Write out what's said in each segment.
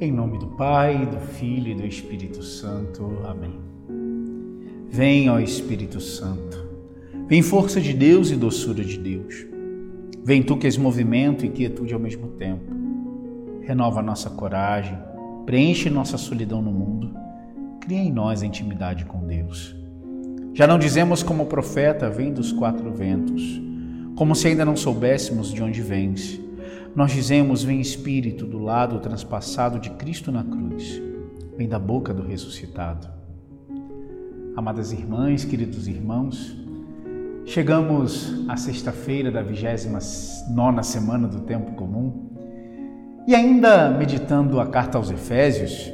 Em nome do Pai, do Filho e do Espírito Santo. Amém. Vem, ó Espírito Santo. Vem força de Deus e doçura de Deus. Vem tu que és movimento e quietude ao mesmo tempo. Renova nossa coragem, preenche nossa solidão no mundo, cria em nós a intimidade com Deus. Já não dizemos como o profeta vem dos quatro ventos, como se ainda não soubéssemos de onde vens nós dizemos: Vem Espírito do lado transpassado de Cristo na cruz, vem da boca do ressuscitado. Amadas irmãs, queridos irmãos, chegamos à sexta-feira da 29 semana do Tempo Comum e, ainda meditando a carta aos Efésios,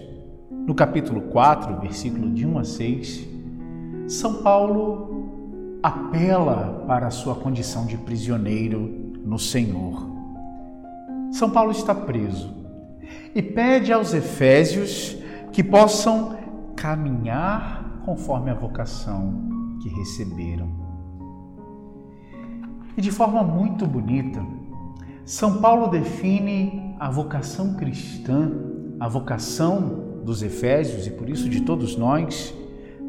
no capítulo 4, versículo de 1 a 6, São Paulo apela para a sua condição de prisioneiro no Senhor. São Paulo está preso e pede aos Efésios que possam caminhar conforme a vocação que receberam. E de forma muito bonita, São Paulo define a vocação cristã, a vocação dos Efésios e por isso de todos nós,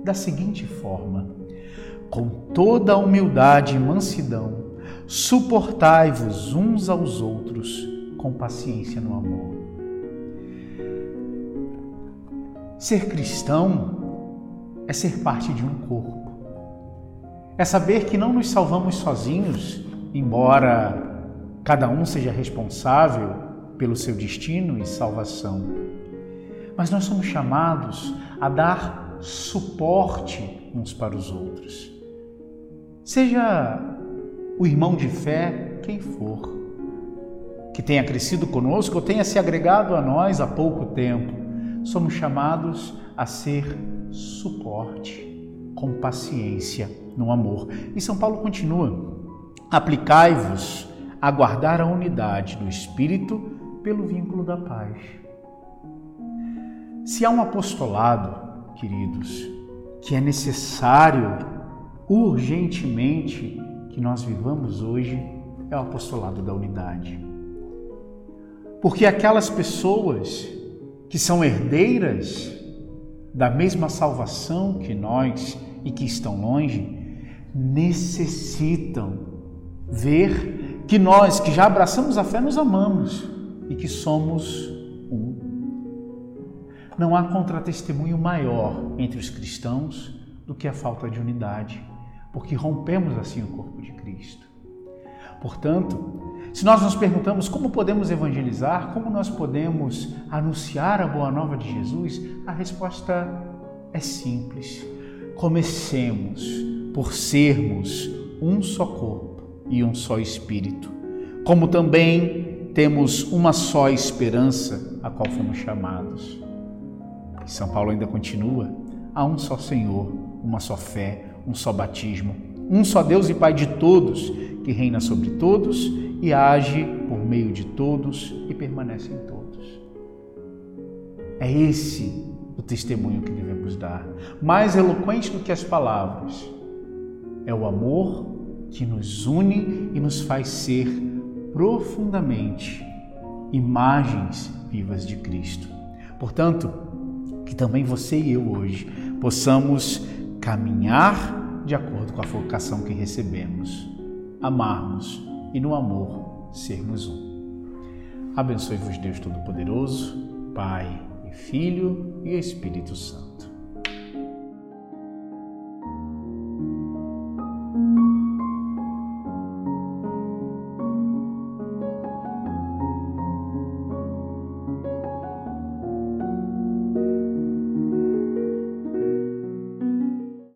da seguinte forma: com toda a humildade e mansidão, suportai-vos uns aos outros com paciência no amor. Ser cristão é ser parte de um corpo. É saber que não nos salvamos sozinhos, embora cada um seja responsável pelo seu destino e salvação. Mas nós somos chamados a dar suporte uns para os outros. Seja o irmão de fé quem for que tenha crescido conosco ou tenha se agregado a nós há pouco tempo, somos chamados a ser suporte, com paciência, no amor. E São Paulo continua: aplicai-vos a guardar a unidade do Espírito pelo vínculo da paz. Se há um apostolado, queridos, que é necessário urgentemente que nós vivamos hoje, é o apostolado da unidade. Porque aquelas pessoas que são herdeiras da mesma salvação que nós e que estão longe, necessitam ver que nós que já abraçamos a fé nos amamos e que somos um. Não há contratestemunho maior entre os cristãos do que a falta de unidade, porque rompemos assim o corpo de Cristo. Portanto, se nós nos perguntamos como podemos evangelizar, como nós podemos anunciar a boa nova de Jesus, a resposta é simples. Comecemos por sermos um só corpo e um só espírito, como também temos uma só esperança a qual fomos chamados. E São Paulo ainda continua: há um só Senhor, uma só fé, um só batismo, um só Deus e Pai de todos, que reina sobre todos e age por meio de todos e permanece em todos. É esse o testemunho que devemos dar. Mais eloquente do que as palavras é o amor que nos une e nos faz ser profundamente imagens vivas de Cristo. Portanto, que também você e eu hoje possamos caminhar de acordo com a vocação que recebemos, amarmos e no amor sermos um. Abençoe-vos Deus Todo-Poderoso, Pai e Filho e Espírito Santo.